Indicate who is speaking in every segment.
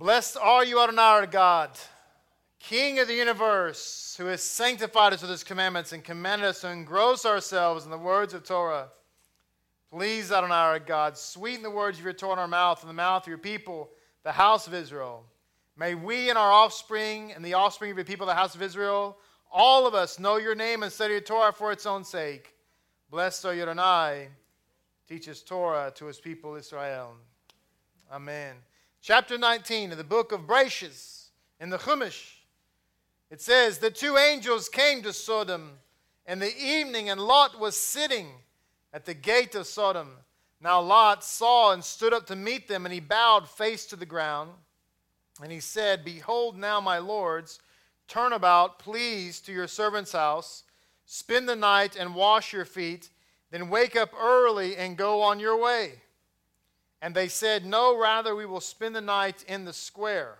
Speaker 1: Blessed are you, Adonai, our God, King of the universe, who has sanctified us with his commandments and commanded us to engross ourselves in the words of Torah. Please, Adonai, our God, sweeten the words of your Torah in our mouth and the mouth of your people, the house of Israel. May we and our offspring and the offspring of your people, the house of Israel, all of us know your name and study your Torah for its own sake. Blessed are you, Adonai. Teach his Torah to his people, Israel. Amen. Chapter 19 of the book of Bereishis in the Chumash. It says, The two angels came to Sodom in the evening, and Lot was sitting at the gate of Sodom. Now Lot saw and stood up to meet them, and he bowed face to the ground. And he said, Behold, now, my lords, turn about, please, to your servant's house, spend the night and wash your feet, then wake up early and go on your way. And they said, No, rather, we will spend the night in the square.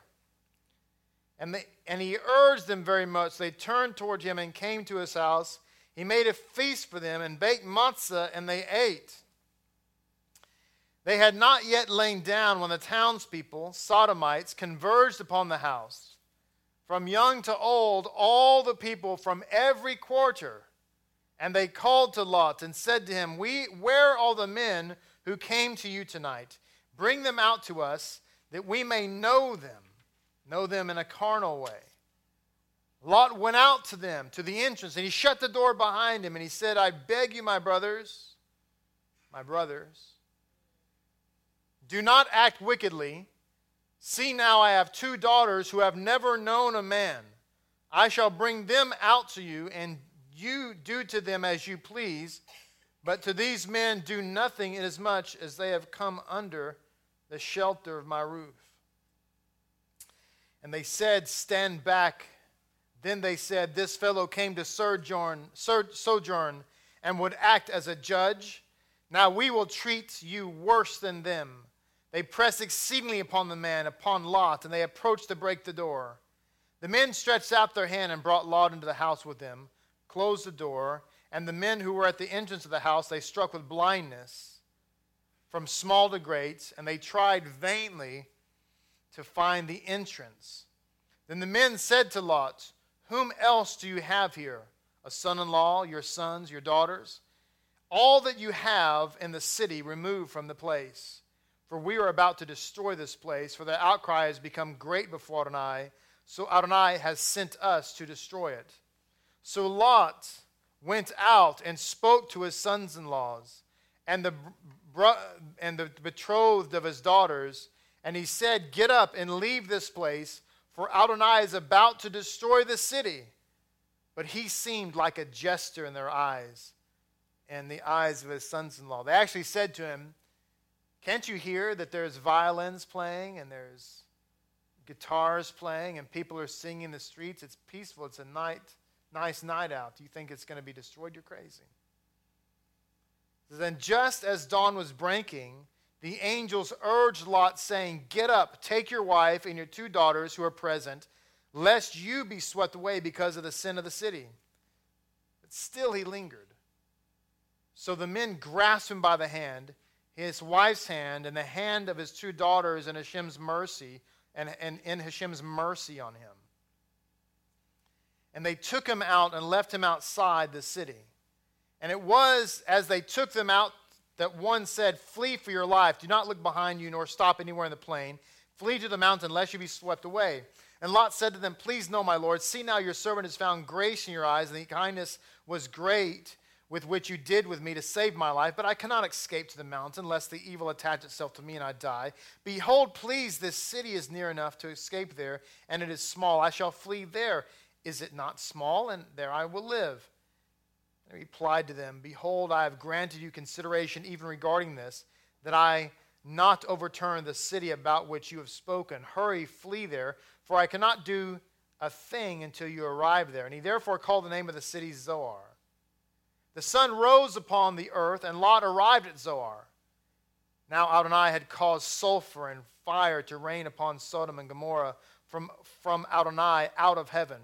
Speaker 1: And, they, and he urged them very much. They turned toward him and came to his house. He made a feast for them and baked matzah, and they ate. They had not yet lain down when the townspeople, Sodomites, converged upon the house. From young to old, all the people from every quarter. And they called to Lot and said to him, we, Where are all the men who came to you tonight? Bring them out to us that we may know them, know them in a carnal way. Lot went out to them, to the entrance, and he shut the door behind him, and he said, I beg you, my brothers, my brothers, do not act wickedly. See now, I have two daughters who have never known a man. I shall bring them out to you, and you do to them as you please. But to these men do nothing inasmuch as they have come under the shelter of my roof. And they said, Stand back. Then they said, This fellow came to sojourn, sojourn and would act as a judge. Now we will treat you worse than them. They pressed exceedingly upon the man, upon Lot, and they approached to break the door. The men stretched out their hand and brought Lot into the house with them, closed the door, and the men who were at the entrance of the house they struck with blindness from small to great, and they tried vainly to find the entrance. Then the men said to Lot, Whom else do you have here? A son in law, your sons, your daughters? All that you have in the city remove from the place for we are about to destroy this place, for the outcry has become great before Adonai. So Adonai has sent us to destroy it. So Lot went out and spoke to his sons in laws and the, and the betrothed of his daughters, and he said, Get up and leave this place, for Adonai is about to destroy the city. But he seemed like a jester in their eyes and the eyes of his sons in law. They actually said to him, can't you hear that there's violins playing and there's guitars playing and people are singing in the streets? It's peaceful. It's a night, nice night out. Do you think it's going to be destroyed? You're crazy. Then, just as dawn was breaking, the angels urged Lot, saying, Get up, take your wife and your two daughters who are present, lest you be swept away because of the sin of the city. But still he lingered. So the men grasped him by the hand his wife's hand and the hand of his two daughters in Hashem's mercy and, and in Hashem's mercy on him. And they took him out and left him outside the city. And it was as they took them out that one said, Flee for your life. Do not look behind you nor stop anywhere in the plain. Flee to the mountain lest you be swept away. And Lot said to them, Please know, my Lord, see now your servant has found grace in your eyes, and the kindness was great with which you did with me to save my life, but I cannot escape to the mountain, lest the evil attach itself to me and I die. Behold, please, this city is near enough to escape there, and it is small. I shall flee there. Is it not small? And there I will live. And he replied to them, Behold, I have granted you consideration even regarding this, that I not overturn the city about which you have spoken. Hurry, flee there, for I cannot do a thing until you arrive there. And he therefore called the name of the city Zoar. The sun rose upon the earth, and Lot arrived at Zoar. Now Adonai had caused sulfur and fire to rain upon Sodom and Gomorrah from, from Adonai out of heaven.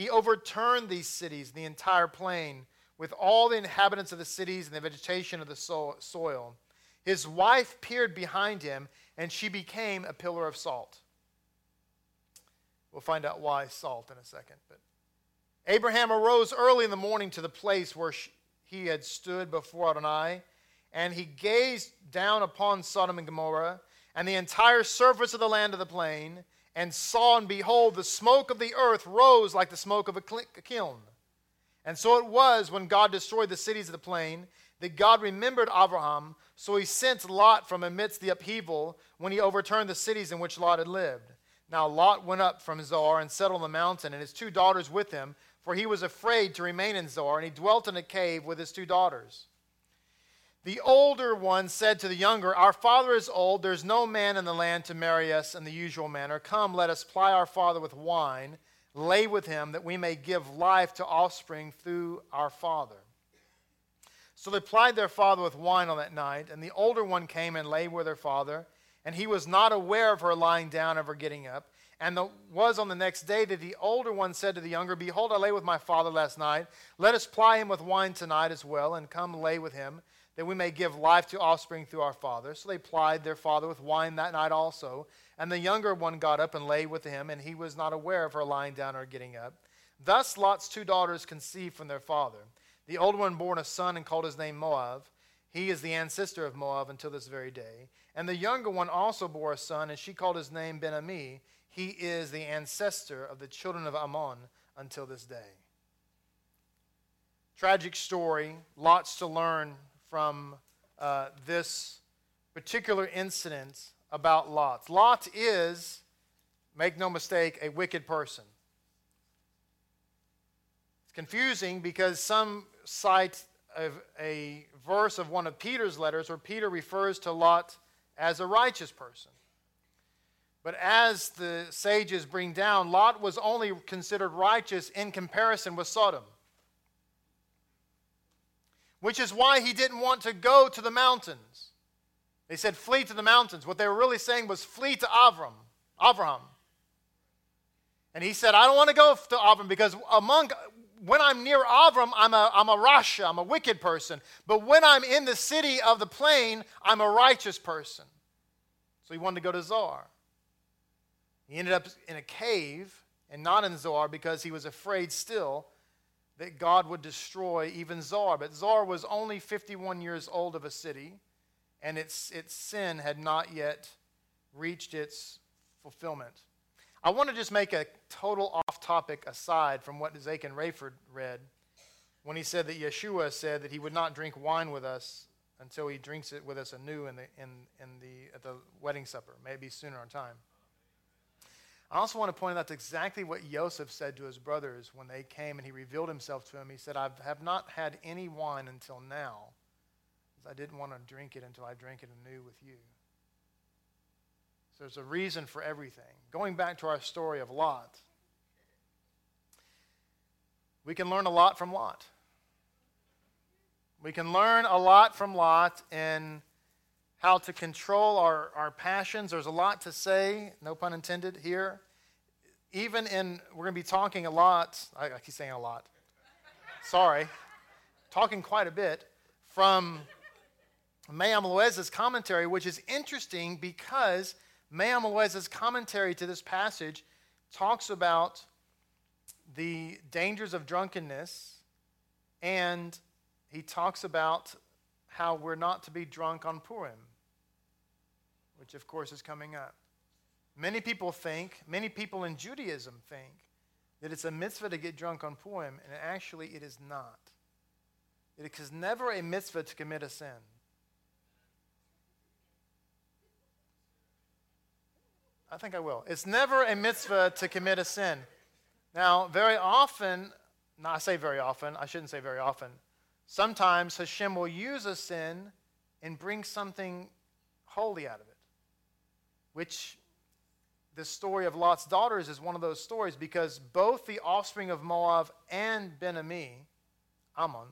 Speaker 1: He overturned these cities, the entire plain, with all the inhabitants of the cities and the vegetation of the soil. His wife peered behind him, and she became a pillar of salt. We'll find out why salt in a second. But Abraham arose early in the morning to the place where he had stood before Adonai, and he gazed down upon Sodom and Gomorrah and the entire surface of the land of the plain, and saw and behold, the smoke of the earth rose like the smoke of a kiln. And so it was when God destroyed the cities of the plain that God remembered Abraham, so he sent Lot from amidst the upheaval when he overturned the cities in which Lot had lived. Now Lot went up from Zoar and settled on the mountain, and his two daughters with him, for he was afraid to remain in Zoar, and he dwelt in a cave with his two daughters. The older one said to the younger, Our father is old, there's no man in the land to marry us in the usual manner. Come, let us ply our father with wine, lay with him, that we may give life to offspring through our father. So they plied their father with wine on that night, and the older one came and lay with her father, and he was not aware of her lying down, of her getting up. And the, was on the next day that the older one said to the younger, Behold, I lay with my father last night. Let us ply him with wine tonight as well, and come lay with him that we may give life to offspring through our father. So they plied their father with wine that night also. And the younger one got up and lay with him, and he was not aware of her lying down or getting up. Thus Lot's two daughters conceived from their father. The older one bore a son and called his name Moab. He is the ancestor of Moab until this very day. And the younger one also bore a son, and she called his name Ben Ami. He is the ancestor of the children of Ammon until this day. Tragic story, lots to learn from uh, this particular incident about Lot. Lot is, make no mistake, a wicked person. It's confusing because some cite a, a verse of one of Peter's letters where Peter refers to Lot as a righteous person. But as the sages bring down, Lot was only considered righteous in comparison with Sodom which is why he didn't want to go to the mountains. They said, flee to the mountains. What they were really saying was, flee to Avram, Avraham. And he said, I don't want to go to Avram because among, when I'm near Avram, I'm a, I'm a Rasha, I'm a wicked person. But when I'm in the city of the plain, I'm a righteous person. So he wanted to go to Zoar. He ended up in a cave and not in Zoar because he was afraid still that God would destroy even Zoar. But Zoar was only 51 years old of a city, and its, its sin had not yet reached its fulfillment. I want to just make a total off topic aside from what Zakin Rayford read when he said that Yeshua said that he would not drink wine with us until he drinks it with us anew in the, in, in the, at the wedding supper, maybe sooner on time. I also want to point out that's exactly what Joseph said to his brothers when they came and he revealed himself to them. He said, I have not had any wine until now, because I didn't want to drink it until I drank it anew with you. So there's a reason for everything. Going back to our story of Lot, we can learn a lot from Lot. We can learn a lot from Lot in how to control our, our passions. There's a lot to say, no pun intended, here. Even in, we're going to be talking a lot, I, I keep saying a lot, sorry, talking quite a bit from Me'am Loez's commentary, which is interesting because Me'am Loez's commentary to this passage talks about the dangers of drunkenness and he talks about how we're not to be drunk on Purim which of course is coming up. Many people think, many people in Judaism think, that it's a mitzvah to get drunk on Purim, and actually it is not. It is never a mitzvah to commit a sin. I think I will. It's never a mitzvah to commit a sin. Now, very often, I say very often, I shouldn't say very often. Sometimes Hashem will use a sin and bring something holy out of it which the story of Lot's daughters is one of those stories because both the offspring of Moab and Ben Ami, Ammon,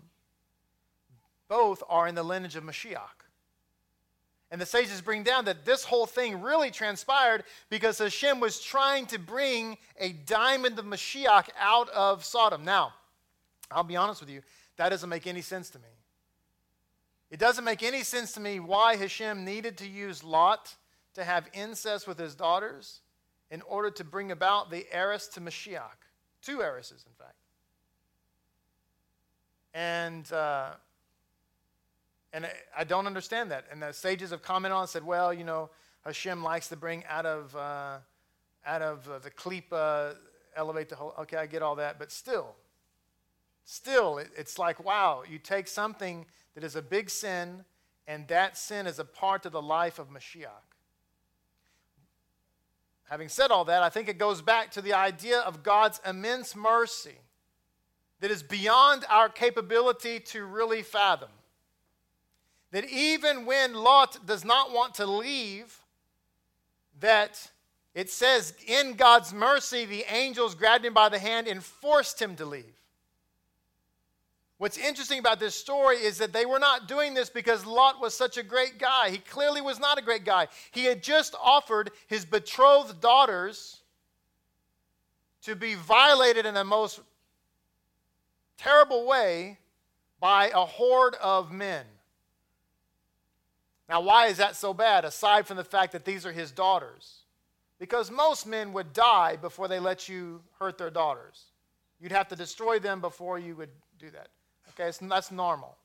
Speaker 1: both are in the lineage of Mashiach. And the sages bring down that this whole thing really transpired because Hashem was trying to bring a diamond of Mashiach out of Sodom. Now, I'll be honest with you, that doesn't make any sense to me. It doesn't make any sense to me why Hashem needed to use Lot to have incest with his daughters in order to bring about the heiress to Mashiach. Two heiresses, in fact. And, uh, and I don't understand that. And the sages have commented on and said, well, you know, Hashem likes to bring out of, uh, out of uh, the klipa, elevate the whole. Okay, I get all that. But still, still, it, it's like, wow, you take something that is a big sin, and that sin is a part of the life of Mashiach. Having said all that, I think it goes back to the idea of God's immense mercy that is beyond our capability to really fathom. That even when Lot does not want to leave, that it says in God's mercy, the angels grabbed him by the hand and forced him to leave. What's interesting about this story is that they were not doing this because Lot was such a great guy. He clearly was not a great guy. He had just offered his betrothed daughters to be violated in the most terrible way by a horde of men. Now, why is that so bad, aside from the fact that these are his daughters? Because most men would die before they let you hurt their daughters. You'd have to destroy them before you would do that. Okay, so that's normal.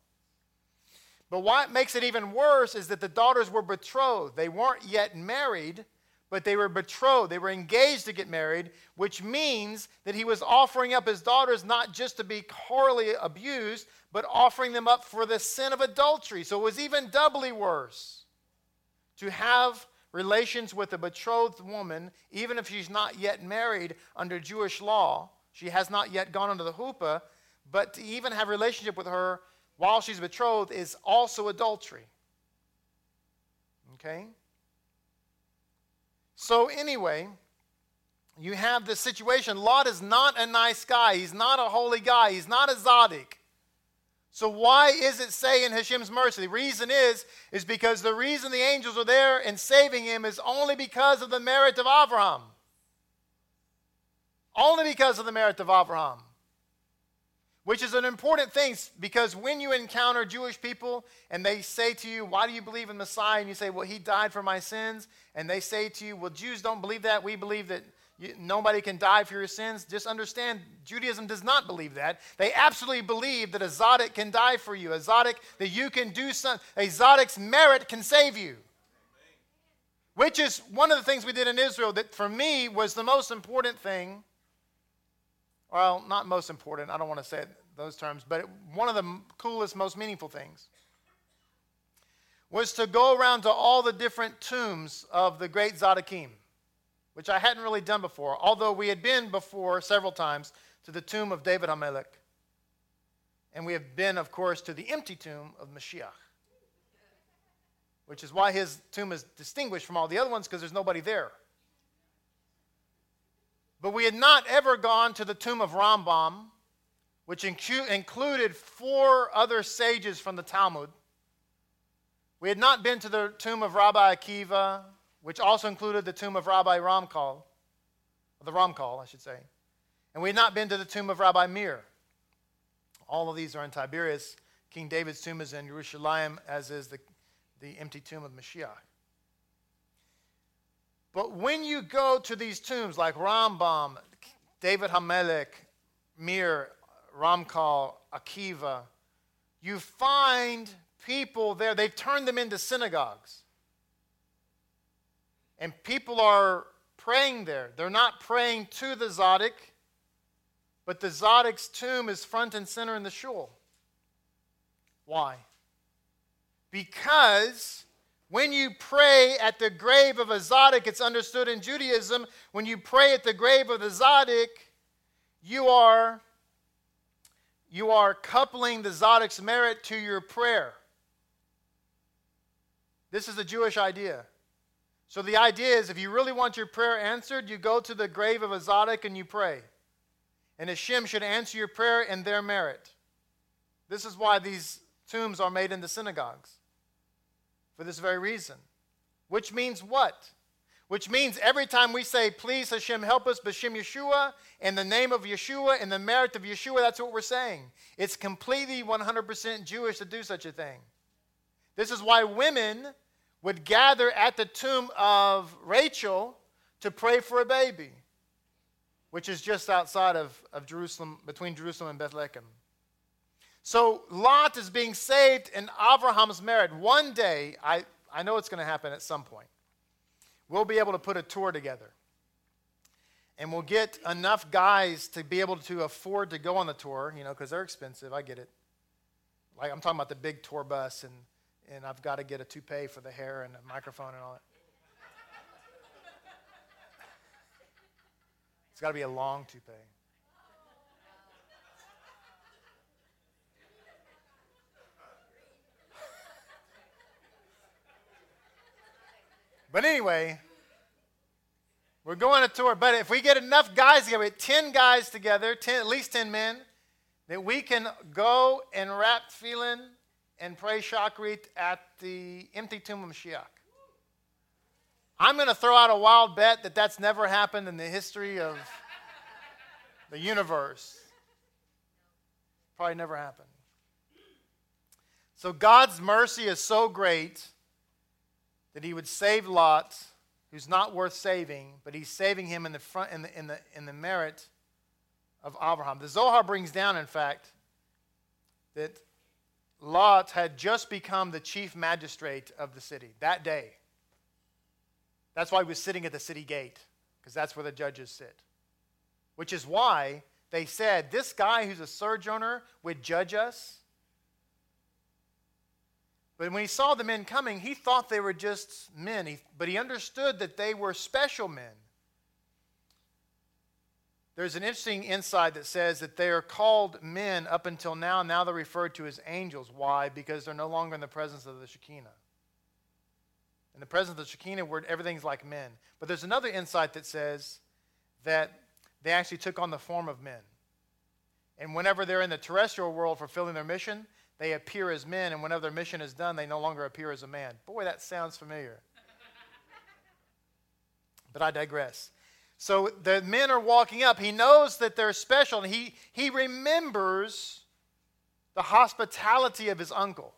Speaker 1: But what makes it even worse is that the daughters were betrothed. They weren't yet married, but they were betrothed. They were engaged to get married, which means that he was offering up his daughters not just to be horribly abused, but offering them up for the sin of adultery. So it was even doubly worse to have relations with a betrothed woman, even if she's not yet married under Jewish law. She has not yet gone under the chuppah but to even have a relationship with her while she's betrothed is also adultery. Okay? So, anyway, you have this situation. Lot is not a nice guy. He's not a holy guy. He's not a Tzaddik. So why is it saying Hashem's mercy? The reason is, is because the reason the angels are there and saving him is only because of the merit of Abraham. Only because of the merit of Abraham which is an important thing because when you encounter Jewish people and they say to you, Why do you believe in Messiah? And you say, Well, he died for my sins. And they say to you, Well, Jews don't believe that. We believe that you, nobody can die for your sins. Just understand, Judaism does not believe that. They absolutely believe that a Tzaddik can die for you, a Tzaddik that you can do something, a Tzaddik's merit can save you. Which is one of the things we did in Israel that for me was the most important thing well, not most important, I don't want to say it those terms, but one of the coolest, most meaningful things was to go around to all the different tombs of the great Tzaddikim, which I hadn't really done before, although we had been before several times to the tomb of David HaMelech. And we have been, of course, to the empty tomb of Mashiach, which is why his tomb is distinguished from all the other ones because there's nobody there. But we had not ever gone to the tomb of Rambam, which incu- included four other sages from the Talmud. We had not been to the tomb of Rabbi Akiva, which also included the tomb of Rabbi Ramchal, the Ramchal, I should say. And we had not been to the tomb of Rabbi Meir. All of these are in Tiberias. King David's tomb is in Jerusalem, as is the, the empty tomb of Mashiach. But when you go to these tombs like Rambam, David Hamelech, Meir, Ramchal, Akiva, you find people there, they've turned them into synagogues. And people are praying there. They're not praying to the Tzaddik, but the Tzaddik's tomb is front and center in the shul. Why? Because when you pray at the grave of a Tzaddik, it's understood in Judaism, when you pray at the grave of the Tzaddik, you are, you are coupling the Tzaddik's merit to your prayer. This is a Jewish idea. So the idea is if you really want your prayer answered, you go to the grave of a Tzaddik and you pray. And Hashem should answer your prayer in their merit. This is why these tombs are made in the synagogues for this very reason. Which means what? Which means every time we say, please Hashem help us, B'Shem Yeshua, in the name of Yeshua, in the merit of Yeshua, that's what we're saying. It's completely 100% Jewish to do such a thing. This is why women would gather at the tomb of Rachel to pray for a baby, which is just outside of, of Jerusalem, between Jerusalem and Bethlehem. So Lot is being saved in Abraham's merit. One day, I, I know it's going to happen at some point. We'll be able to put a tour together. And we'll get enough guys to be able to afford to go on the tour, you know, because they're expensive. I get it. Like I'm talking about the big tour bus, and, and I've got to get a toupee for the hair and a microphone and all that. it's got to be a long toupee. But anyway, we're going on a tour. But if we get enough guys together, 10 guys together, 10, at least 10 men, that we can go and wrap tefillin and pray Shacharit at the empty tomb of Mashiach. I'm going to throw out a wild bet that that's never happened in the history of the universe. Probably never happened. So God's mercy is so great that he would save Lot, who's not worth saving, but he's saving him in the front in the in the in the merit of Abraham. The Zohar brings down, in fact, that Lot had just become the chief magistrate of the city that day. That's why he was sitting at the city gate, because that's where the judges sit. Which is why they said, This guy who's a sojourner would judge us. But when he saw the men coming, he thought they were just men, but he understood that they were special men. There's an interesting insight that says that they are called men up until now. Now they're referred to as angels. Why? Because they're no longer in the presence of the Shekinah. In the presence of the Shekinah, where everything's like men. But there's another insight that says that they actually took on the form of men. And whenever they're in the terrestrial world fulfilling their mission, they appear as men, and whenever their mission is done, they no longer appear as a man. Boy, that sounds familiar. but I digress. So the men are walking up. He knows that they're special, and he, he remembers the hospitality of his uncle.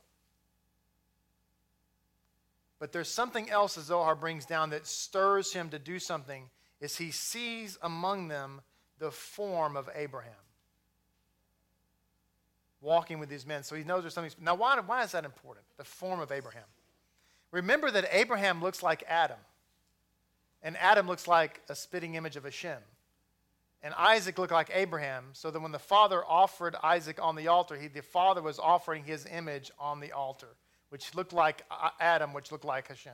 Speaker 1: But there's something else that Zohar brings down that stirs him to do something is he sees among them the form of Abraham walking with these men. So he knows there's something. Now, why, why is that important? The form of Abraham. Remember that Abraham looks like Adam, and Adam looks like a spitting image of Hashem. And Isaac looked like Abraham, so that when the father offered Isaac on the altar, he, the father was offering his image on the altar, which looked like uh, Adam, which looked like Hashem.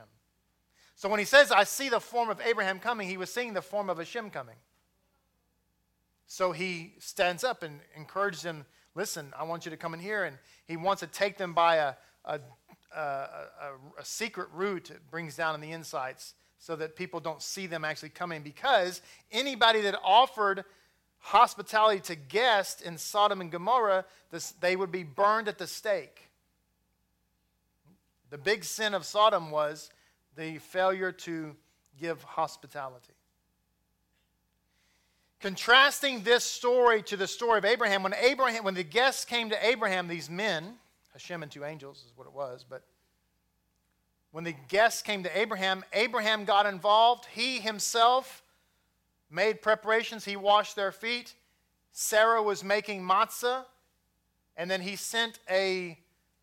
Speaker 1: So when he says, I see the form of Abraham coming, he was seeing the form of Hashem coming. So he stands up and encourages him listen, I want you to come in here. And he wants to take them by a, a, a, a secret route it brings down in the insides so that people don't see them actually coming. Because anybody that offered hospitality to guests in Sodom and Gomorrah, this, they would be burned at the stake. The big sin of Sodom was the failure to give hospitality. Contrasting this story to the story of Abraham, when Abraham, when the guests came to Abraham, these men, Hashem and two angels is what it was, but when the guests came to Abraham, Abraham got involved. He himself made preparations. He washed their feet. Sarah was making matzah, and then he sent a,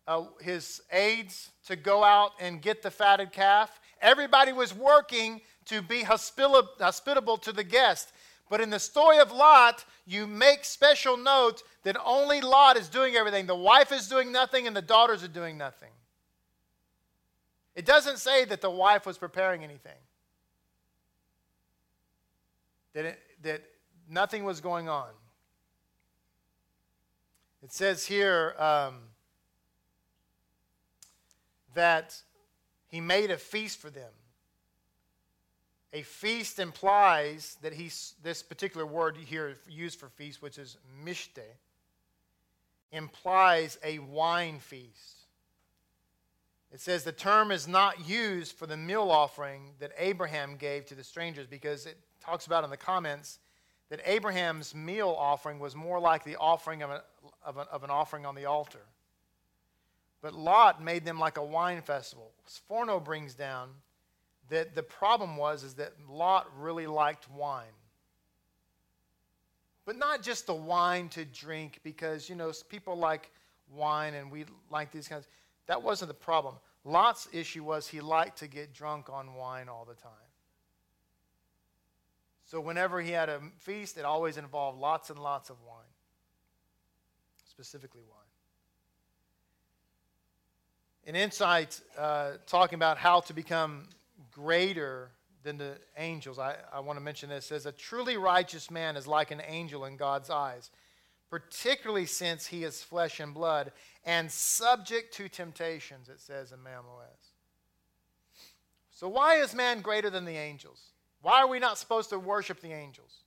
Speaker 1: a his aides to go out and get the fatted calf. Everybody was working to be hospitable to the guest. But in the story of Lot, you make special note that only Lot is doing everything. The wife is doing nothing and the daughters are doing nothing. It doesn't say that the wife was preparing anything, that, it, that nothing was going on. It says here um, that he made a feast for them. A feast implies that he's, this particular word here used for feast, which is mishte, implies a wine feast. It says the term is not used for the meal offering that Abraham gave to the strangers because it talks about in the comments that Abraham's meal offering was more like the offering of, a, of, of an offering on the altar. But Lot made them like a wine festival. Sforno brings down that the problem was is that Lot really liked wine. But not just the wine to drink, because you know people like wine and we like these kinds. That wasn't the problem. Lot's issue was he liked to get drunk on wine all the time. So whenever he had a feast, it always involved lots and lots of wine, specifically wine. An insight uh, talking about how to become greater than the angels. I, I want to mention this. It says, A truly righteous man is like an angel in God's eyes, particularly since he is flesh and blood and subject to temptations, it says in Me'am Loez. So, why is man greater than the angels? Why are we not supposed to worship the angels?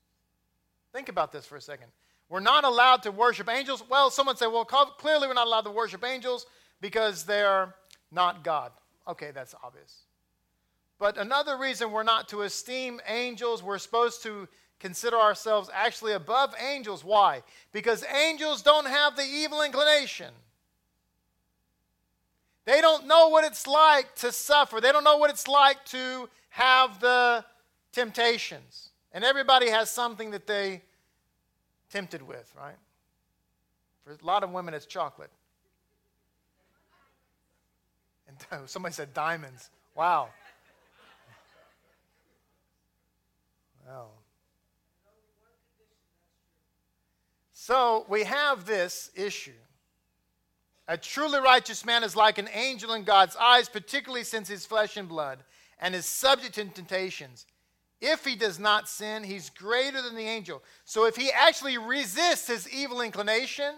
Speaker 1: Think about this for a second. We're not allowed to worship angels. Well, someone say, well, clearly we're not allowed to worship angels because they're not God. Okay, that's obvious. But another reason we're not to esteem angels, we're supposed to consider ourselves actually above angels. Why? Because angels don't have the evil inclination. They don't know what it's like to suffer. They don't know what it's like to have the temptations. And everybody has something that they tempted with, right? For a lot of women, it's chocolate. And somebody said diamonds. Wow. Oh. So we have this issue. A truly righteous man is like an angel in God's eyes, particularly since he's flesh and blood, and is subject to temptations. If he does not sin, he's greater than the angel. So if he actually resists his evil inclination,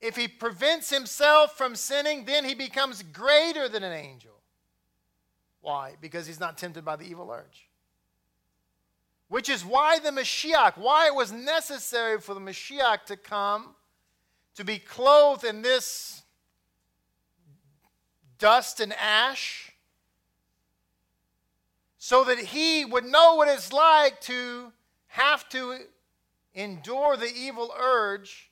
Speaker 1: if he prevents himself from sinning, then he becomes greater than an angel. Why? Because he's not tempted by the evil urge. Which is why the Mashiach, why it was necessary for the Mashiach to come, to be clothed in this dust and ash, so that he would know what it's like to have to endure the evil urge,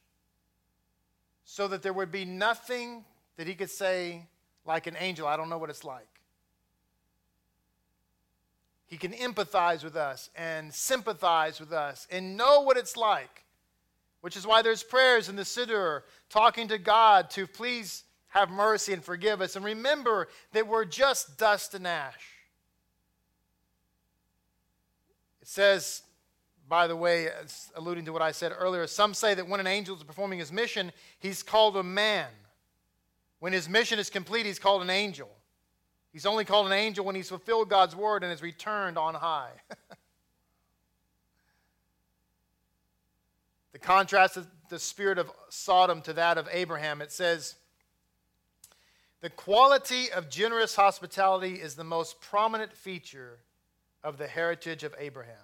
Speaker 1: so that there would be nothing that he could say, like an angel, I don't know what it's like. He can empathize with us and sympathize with us and know what it's like, which is why there's prayers in the Siddur talking to God to please have mercy and forgive us. And remember that we're just dust and ash. It says, by the way, alluding to what I said earlier, some say that when an angel is performing his mission, he's called a man. When his mission is complete, he's called an angel. He's only called an angel when he's fulfilled God's word and is returned on high. the contrast of the spirit of Sodom to that of Abraham, it says, the quality of generous hospitality is the most prominent feature of the heritage of Abraham.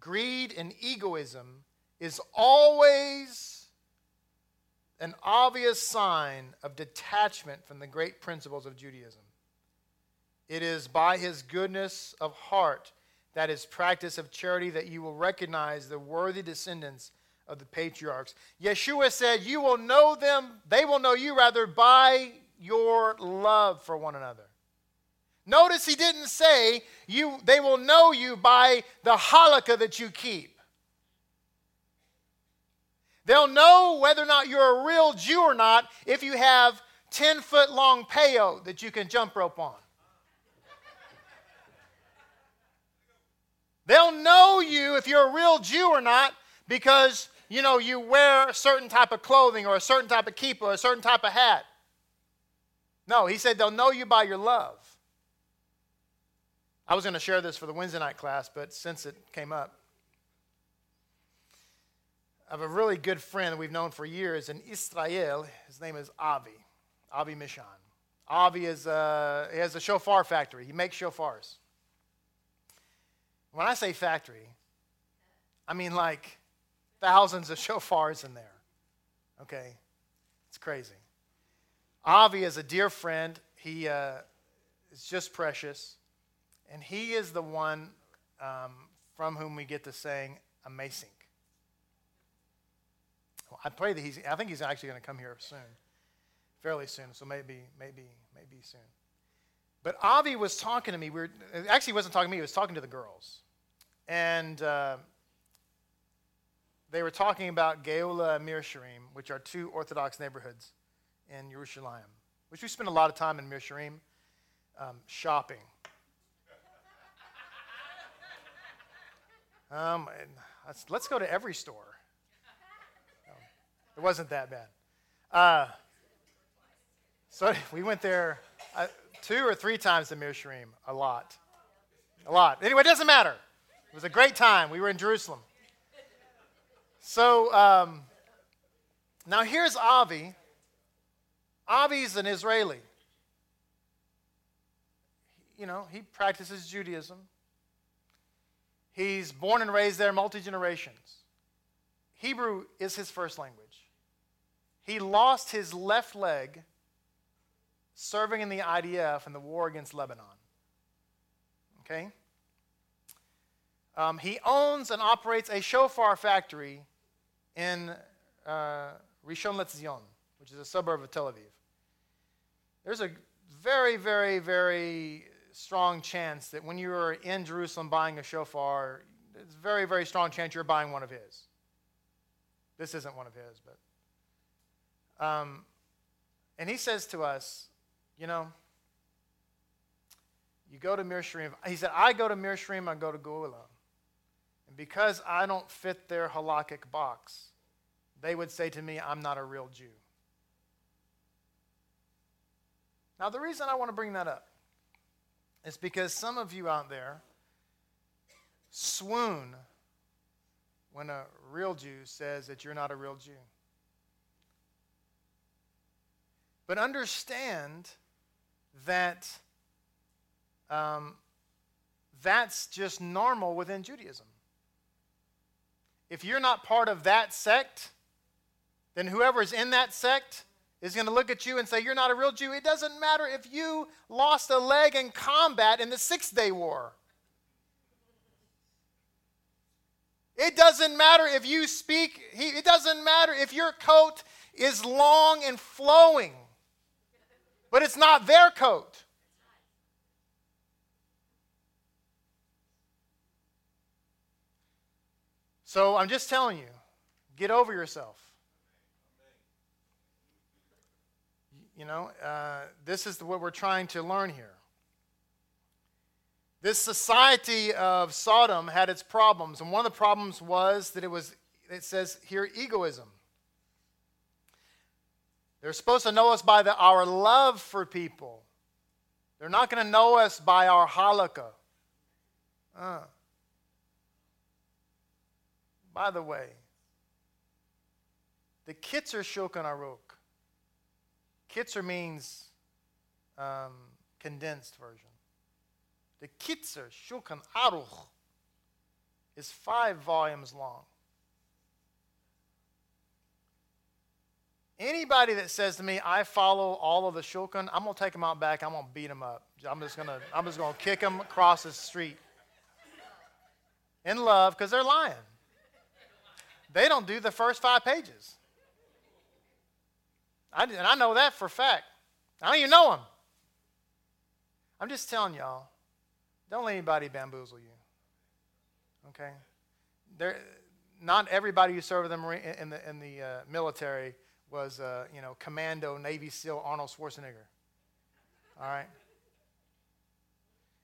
Speaker 1: Greed and egoism is always an obvious sign of detachment from the great principles of Judaism. It is by his goodness of heart, that is practice of charity, that you will recognize the worthy descendants of the patriarchs. Yeshua said, You will know them, they will know you rather by your love for one another. Notice he didn't say you they will know you by the halakha that you keep. They'll know whether or not you're a real Jew or not if you have 10 foot long payot that you can jump rope on. They'll know you if you're a real Jew or not because, you know, you wear a certain type of clothing or a certain type of or a certain type of hat. No, he said they'll know you by your love. I was going to share this for the Wednesday night class, but since it came up, I have a really good friend that we've known for years in Israel. His name is Avi, Avi Mishan. Avi is a, he has a shofar factory. He makes shofars. When I say factory, I mean like thousands of shofars in there. Okay? It's crazy. Avi is a dear friend. He uh, is just precious. And he is the one um, from whom we get the saying, amazing. Well, I pray that he's, I think he's actually going to come here soon, fairly soon. So maybe, maybe, maybe soon. But Avi was talking to me. We were, actually, he wasn't talking to me, he was talking to the girls. And uh, they were talking about Geula and Mea Shearim, which are two Orthodox neighborhoods in Jerusalem, which we spend a lot of time in Mea Shearim um, shopping. Um, let's, let's, go to every store. it wasn't that bad. Uh, so we went there uh, two or three times to Mea Shearim. A lot. A lot. Anyway, it doesn't matter. It was a great time. We were in Jerusalem. So um, now here's Avi. Avi's an Israeli. You know, he practices Judaism. He's born and raised there multi generations. Hebrew is his first language. He lost his left leg serving in the IDF in the war against Lebanon. Okay? Um, he owns and operates a shofar factory in uh, Rishon LeZion, which is a suburb of Tel Aviv. There's a very, very, very strong chance that when you're in Jerusalem buying a shofar, it's a very, very strong chance you're buying one of his. This isn't one of his, but. Um, and he says to us, you know, you go to Mea Shearim. He said, I go to Mea Shearim, I go to Geula. Because I don't fit their halakhic box, they would say to me, I'm not a real Jew. Now, the reason I want to bring that up is because some of you out there swoon when a real Jew says that you're not a real Jew. But understand that um, that's just normal within Judaism. If you're not part of that sect, then whoever is in that sect is going to look at you and say, You're not a real Jew. It doesn't matter if you lost a leg in combat in the Six Day War. It doesn't matter if you speak, it doesn't matter if your coat is long and flowing, but it's not their coat. So I'm just telling you, get over yourself. You know, uh, this is what we're trying to learn here. This society of Sodom had its problems, and one of the problems was that it was, it says here, egoism. They're supposed to know us by the, our love for people. They're not going to know us by our halakha. Uh. By the way, the Kitzur Shulchan Aruch Kitzur means um, condensed version. The Kitzur Shulchan Aruch is five volumes long. Anybody that says to me, I follow all of the Shulchan, I'm going to take them out back. I'm going to beat them up. I'm just to, I'm just to kick them across the street in love because they're lying. They don't do the first five pages. I, and I know that for a fact. I don't even know them. I'm just telling y'all, don't let anybody bamboozle you. Okay? There, not everybody who served in the, in the, in the uh, military was, uh, you know, Commando, Navy SEAL, Arnold Schwarzenegger. All right?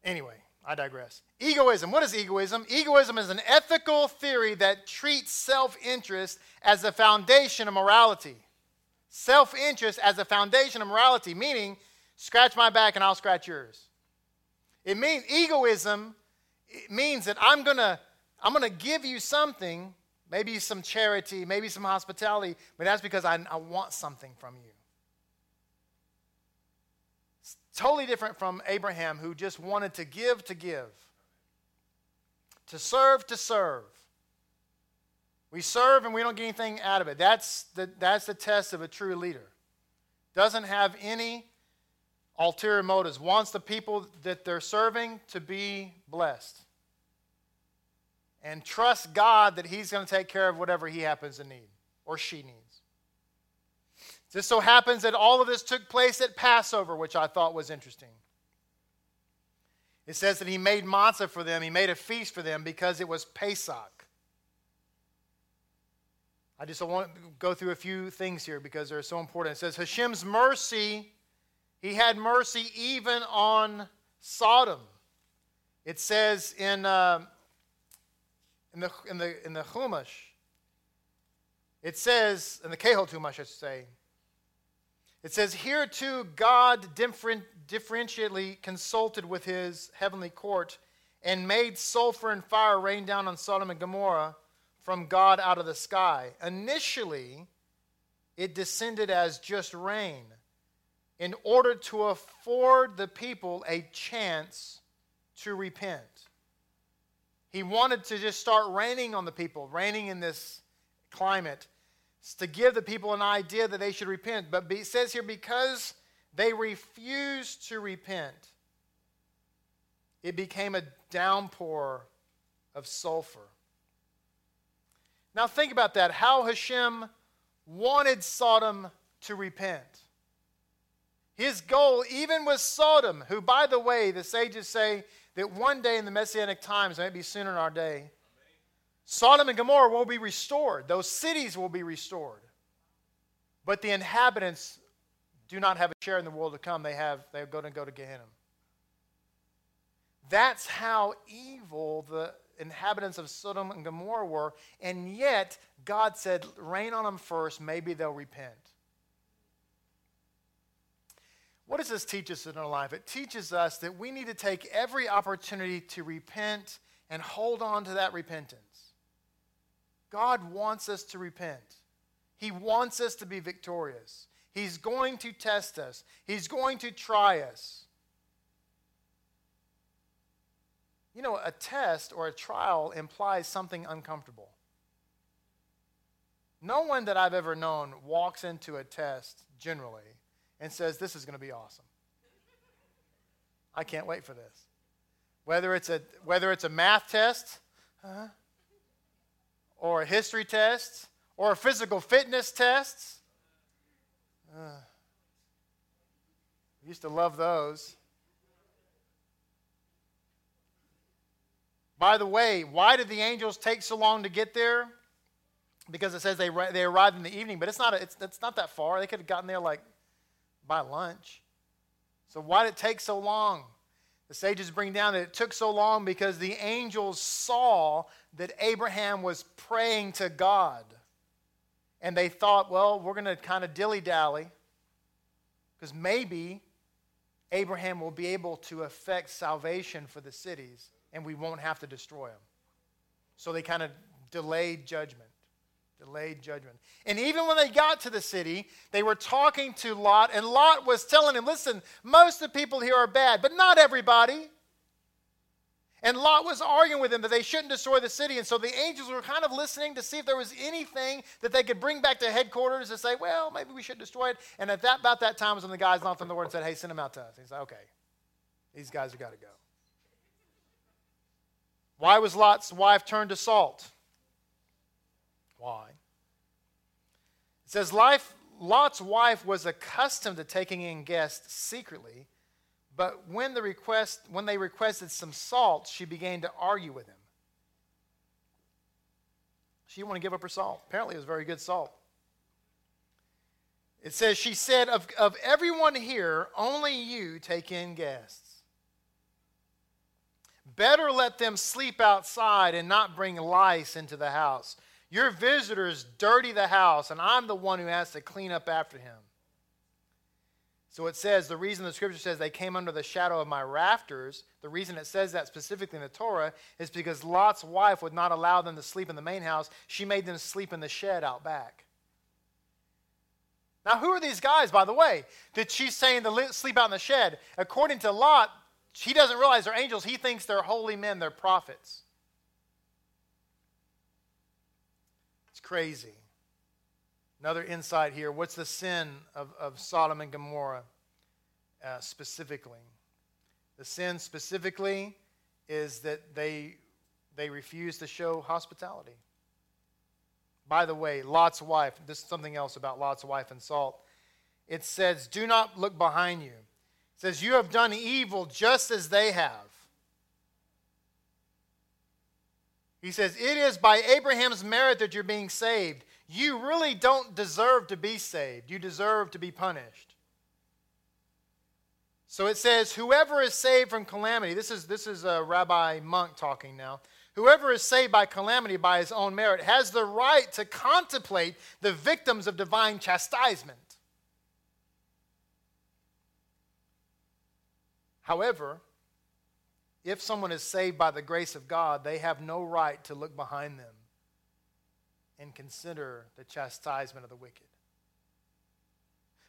Speaker 1: Anyway, I digress. Egoism. What is egoism? Egoism is an ethical theory that treats self interest as the foundation of morality self interest as a foundation of morality, meaning scratch my back and I'll scratch yours. It means egoism it means that I'm going to I'm going to give you something, maybe some charity, maybe some hospitality, but that's because I, I want something from you. Totally different from Abraham, who just wanted to give to give, to serve to serve. We serve and we don't get anything out of it. That's the, that's the test of a true leader. Doesn't have any ulterior motives. Wants the people that they're serving to be blessed. And trust God that He's going to take care of whatever He happens to need or she needs. Just so happens that all of this took place at Passover, which I thought was interesting. It says that he made matzah for them, he made a feast for them because it was Pesach. I just want to go through a few things here because they're so important. It says Hashem's mercy, he had mercy even on Sodom. It says in, uh, in, the, in, the, in the Chumash, it says, in the Kehot Chumash, I should say, it says, Here too God different, differentially consulted with his heavenly court and made sulfur and fire rain down on Sodom and Gomorrah from God out of the sky. Initially, it descended as just rain in order to afford the people a chance to repent. He wanted to just start raining on the people, raining in this climate, to give the people an idea that they should repent. But it says here, because they refused to repent, it became a downpour of sulfur. Now, think about that. How Hashem wanted Sodom to repent. His goal, even with Sodom, who, by the way, the sages say that one day in the Messianic times, maybe sooner in our day, Sodom and Gomorrah will be restored. Those cities will be restored. But the inhabitants do not have a share in the world to come. They have they're going to go to Gehenna. That's how evil the inhabitants of Sodom and Gomorrah were, and yet God said, rain on them first, maybe they'll repent. What does this teach us in our life? It teaches us that we need to take every opportunity to repent and hold on to that repentance. God wants us to repent. He wants us to be victorious. He's going to test us, He's going to try us. You know, a test or a trial implies something uncomfortable. No one that I've ever known walks into a test generally and says, This is going to be awesome. I can't wait for this. Whether it's a, whether it's a math test, huh? Or a history test, or a physical fitness test. Uh, used to love those. By the way, why did the angels take so long to get there? Because it says they, they arrived in the evening, but it's not, a, it's, it's not that far. They could have gotten there like by lunch. So why did it take so long? The sages bring down that it took so long because the angels saw that Abraham was praying to God. And they thought, well, we're going to kind of dilly dally because maybe Abraham will be able to effect salvation for the cities and we won't have to destroy them. So they kind of delayed judgment. Delayed judgment. And even when they got to the city, they were talking to Lot, and Lot was telling him, Listen, most of the people here are bad, but not everybody. And Lot was arguing with him that they shouldn't destroy the city. And so the angels were kind of listening to see if there was anything that they could bring back to headquarters to say, well, maybe we should destroy it. And at that, about that time was when the guys knocked on the door and said, hey, send them out to us. He's like, okay, these guys have got to go. Why was Lot's wife turned to salt? Why? It says Life, Lot's wife was accustomed to taking in guests secretly, but when, the request, when they requested some salt, she began to argue with him. She didn't want to give up her salt. Apparently, it was very good salt. It says, She said, Of, of everyone here, only you take in guests. Better let them sleep outside and not bring lice into the house. Your visitors dirty the house, and I'm the one who has to clean up after him. So it says, the reason the scripture says they came under the shadow of my rafters, the reason it says that specifically in the Torah is because Lot's wife would not allow them to sleep in the main house. She made them sleep in the shed out back. Now, who are these guys, by the way, that she's saying to sleep out in the shed? According to Lot, he doesn't realize they're angels. He thinks they're holy men, they're prophets. Crazy. Another insight here what's the sin of, of Sodom and Gomorrah uh, specifically? The sin specifically is that they, they refuse to show hospitality. By the way, Lot's wife, this is something else about Lot's wife and salt. It says, Do not look behind you says, You have done evil just as they have. He says, It is by Abraham's merit that you're being saved. You really don't deserve to be saved, you deserve to be punished. So it says, Whoever is saved from calamity, this is, this is a Rabbi Munk talking now. Whoever is saved by calamity by his own merit has the right to contemplate the victims of divine chastisement. However, if someone is saved by the grace of God, they have no right to look behind them and consider the chastisement of the wicked.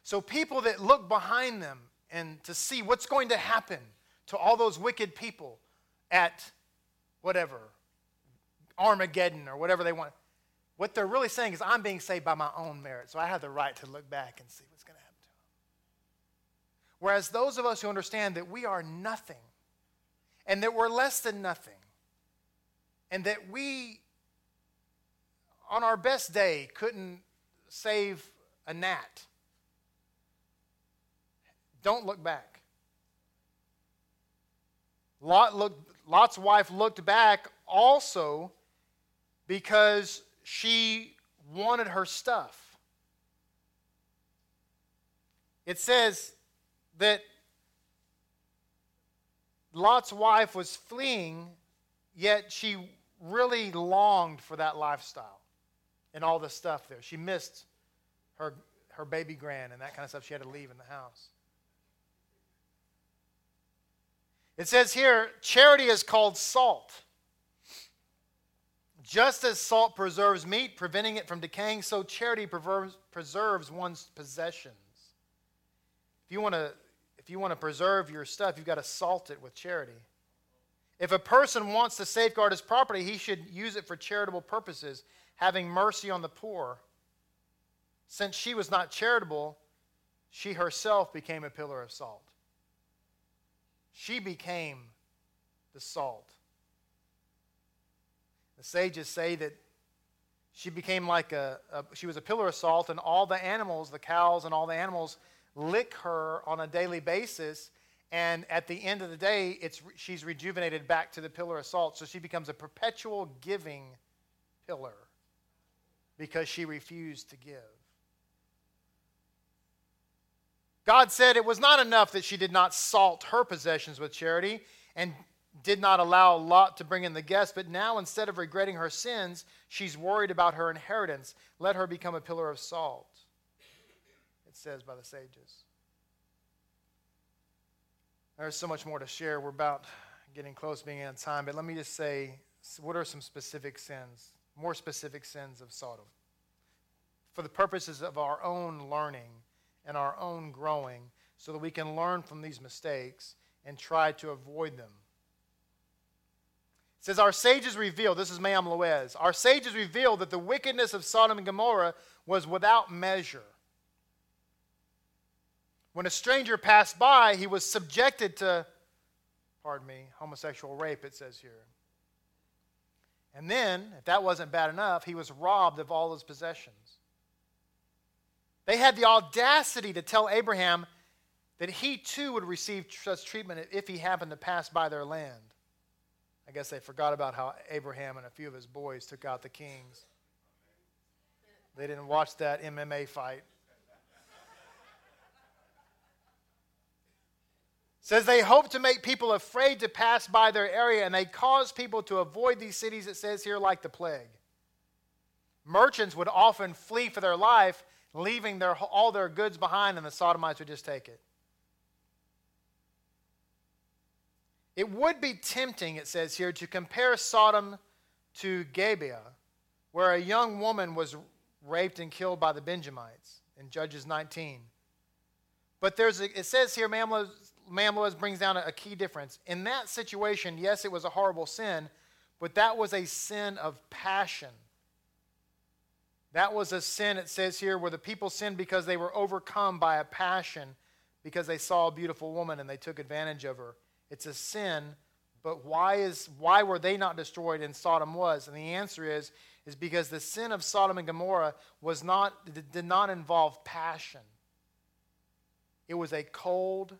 Speaker 1: So, people that look behind them and to see what's going to happen to all those wicked people at whatever, Armageddon or whatever they want, what they're really saying is, I'm being saved by my own merit, so I have the right to look back and see what's going to happen to them. Whereas those of us who understand that we are nothing and that we're less than nothing, and that we, on our best day, couldn't save a gnat. Don't look back. Lot looked, Lot's wife looked back also because she wanted her stuff. It says that Lot's wife was fleeing, yet she really longed for that lifestyle and all the stuff there. She missed her, her baby grand and that kind of stuff. She had to leave in the house. It says here charity is called salt. Just as salt preserves meat, preventing it from decaying, so charity preserves, preserves one's possessions. If you want to if you want to preserve your stuff, you've got to salt it with charity. If a person wants to safeguard his property, he should use it for charitable purposes, having mercy on the poor. Since she was not charitable, she herself became a pillar of salt. She became the salt. The sages say that she became like a, a, she was a pillar of salt, and all the animals, the cows and all the animals, lick her on a daily basis. And at the end of the day, it's, she's rejuvenated back to the pillar of salt. So she becomes a perpetual giving pillar because she refused to give. God said it was not enough that she did not salt her possessions with charity and did not allow Lot to bring in the guests, but now instead of regretting her sins, she's worried about her inheritance. Let her become a pillar of salt it says by the sages. There's so much more to share. We're about getting close being in time, but let me just say what are some specific sins, more specific sins of Sodom? For the purposes of our own learning and our own growing, so that we can learn from these mistakes and try to avoid them. It says, Our sages revealed, this is Me'am Loez, our sages revealed that the wickedness of Sodom and Gomorrah was without measure. When a stranger passed by, he was subjected to, pardon me, homosexual rape, it says here. And then, if that wasn't bad enough, he was robbed of all his possessions. They had the audacity to tell Abraham that he too would receive such treatment if he happened to pass by their land. I guess they forgot about how Abraham and a few of his boys took out the kings. They didn't watch that MMA fight. Says they hope to make people afraid to pass by their area and they cause people to avoid these cities it says here like the plague. Merchants would often flee for their life leaving their, all their goods behind and the sodomites would just take it. It would be tempting it says here to compare sodom to gibeah where a young woman was raped and killed by the benjamites in judges 19 but there's a, it says here Mamla Me'am Loez brings down a, key difference. In that situation, yes, it was a horrible sin, but that was a sin of passion. That was a sin, it says here, where the people sinned because they were overcome by a passion because they saw a beautiful woman and they took advantage of her. It's a sin, but why, is, why were they not destroyed and Sodom was? And the answer is, is because the sin of Sodom and Gomorrah was not, did not involve passion. It was a cold,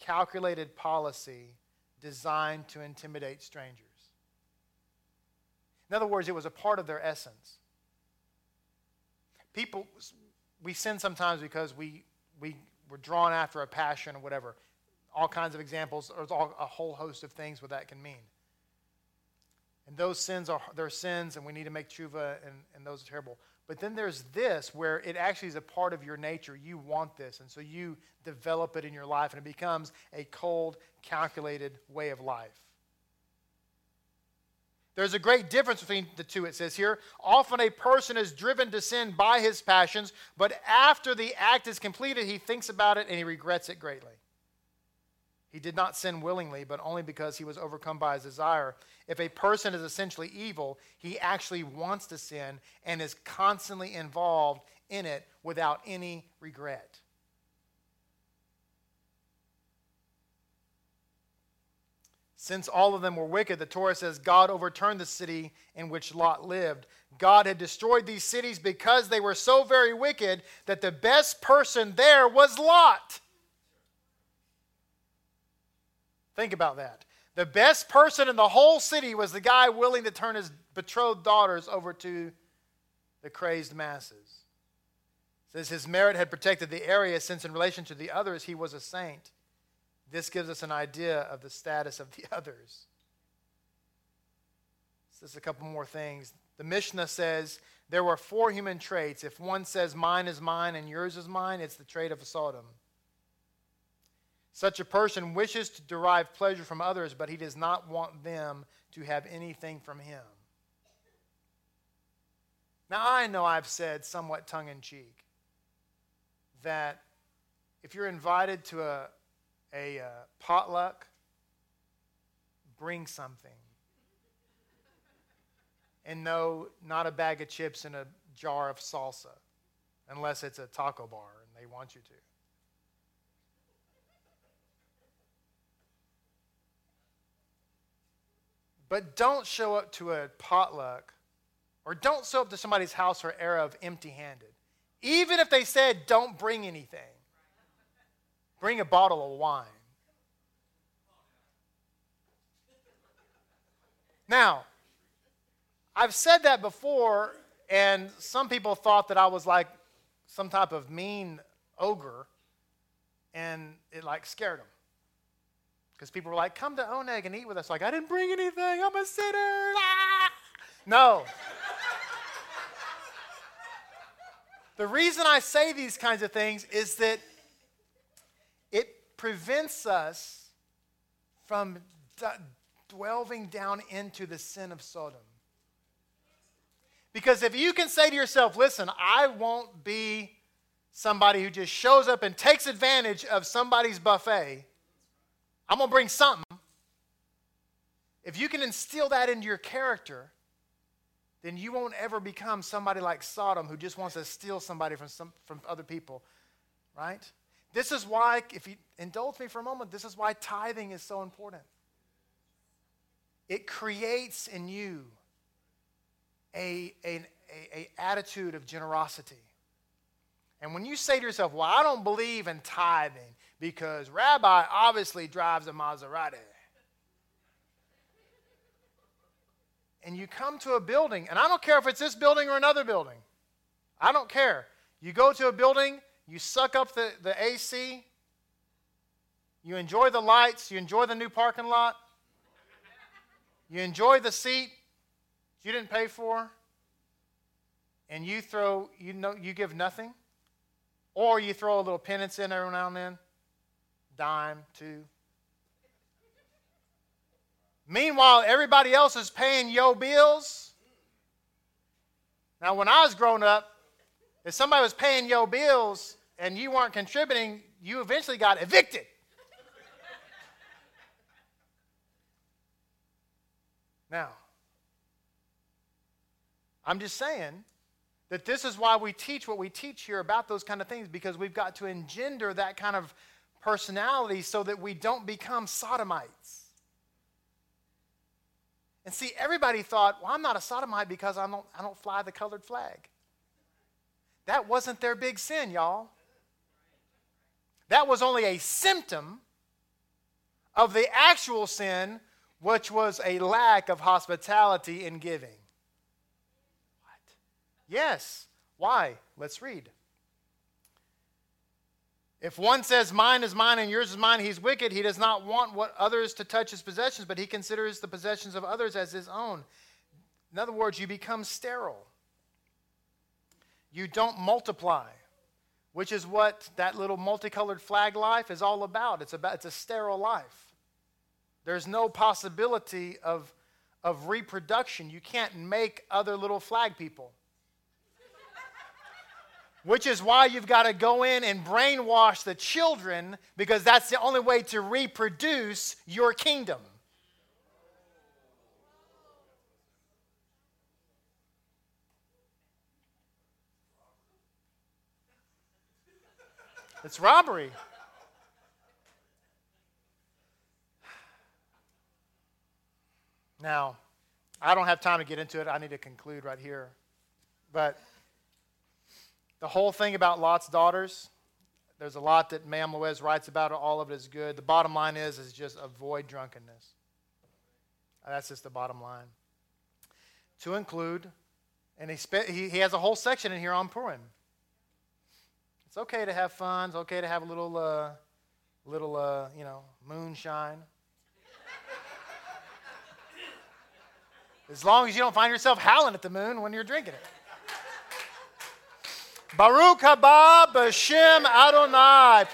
Speaker 1: calculated policy designed to intimidate strangers. In other words, it was a part of their essence. People, we sin sometimes because we, we, we're drawn after a passion or whatever. All kinds of examples, there's all, a whole host of things what that can mean. And those sins are they're sins, and we need to make tshuva, and, and those are terrible. But then there's this where it actually is a part of your nature. You want this, and so you develop it in your life, and it becomes a cold, calculated way of life. There's a great difference between the two, it says here. Often a person is driven to sin by his passions, but after the act is completed, he thinks about it and he regrets it greatly. He did not sin willingly, but only because he was overcome by his desire. If a person is essentially evil, he actually wants to sin and is constantly involved in it without any regret. Since all of them were wicked, the Torah says God overturned the city in which Lot lived. God had destroyed these cities because they were so very wicked that the best person there was Lot. Think about that. The best person in the whole city was the guy willing to turn his betrothed daughters over to the crazed masses. Says his merit had protected the area since, in relation to the others, he was a saint. This gives us an idea of the status of the others. Just a couple more things. The Mishnah says there were four human traits. If one says mine is mine and yours is mine, it's the trait of Sodom. Such a person wishes to derive pleasure from others, but he does not want them to have anything from him. Now, I know I've said somewhat tongue in cheek that if you're invited to a, a, a uh, potluck, bring something. And no, not a bag of chips and a jar of salsa, unless it's a taco bar and they want you to. But don't show up to a potluck or don't show up to somebody's house or eruv empty handed. Even if they said, don't bring anything, bring a bottle of wine. Now, I've said that before, and some people thought that I was like some type of mean ogre, and it like scared them. Because people were like, come to Oneg and eat with us. Like, I didn't bring anything. I'm a sinner. Ah! No. the reason I say these kinds of things is that it prevents us from d- delving down into the sin of Sodom. Because if you can say to yourself, listen, I won't be somebody who just shows up and takes advantage of somebody's buffet I'm going to bring something. If you can instill that into your character, then you won't ever become somebody like Sodom who just wants to steal somebody from, some, from other people, right? This is why, if you indulge me for a moment, this is why tithing is so important. It creates in you a, a, a, a attitude of generosity. And when you say to yourself, Well, I don't believe in tithing, because Rabbi obviously drives a Maserati. And you come to a building, and I don't care if it's this building or another building. I don't care. You go to a building, you suck up the, the AC, you enjoy the lights, you enjoy the new parking lot, you enjoy the seat you didn't pay for, and you throw, you know, you give nothing, or you throw a little penance in every now and then dime, two. Meanwhile, everybody else is paying yo bills. Now, when I was growing up, if somebody was paying yo bills and you weren't contributing, you eventually got evicted. now, I'm just saying that this is why we teach what we teach here about those kind of things because we've got to engender that kind of personality so that we don't become sodomites. And see, everybody thought, well, I'm not a sodomite because I don't, I don't fly the colored flag. That wasn't their big sin, y'all. That was only a symptom of the actual sin, which was a lack of hospitality in giving. What? Yes. Why? Let's read. If one says, Mine is mine and yours is mine, he's wicked. He does not want what others to touch his possessions, but he considers the possessions of others as his own. In other words, you become sterile. You don't multiply, which is what that little multicolored flag life is all about. It's, about, it's a sterile life. There's no possibility of, of reproduction. You can't make other little flag people. Which is why you've got to go in and brainwash the children because that's the only way to reproduce your kingdom. It's robbery. Now, I don't have time to get into it. I need to conclude right here. But the whole thing about Lot's daughters, there's a lot that Me'am Loez writes about. It. All of it is good. The bottom line is, is just avoid drunkenness. That's just the bottom line. To include, and he, spe- he, he has a whole section in here on Purim. It's okay to have fun. It's okay to have a little, uh, little, uh, you know, moonshine. as long as you don't find yourself howling at the moon when you're drinking it. Baruch haba b'shem Adonai.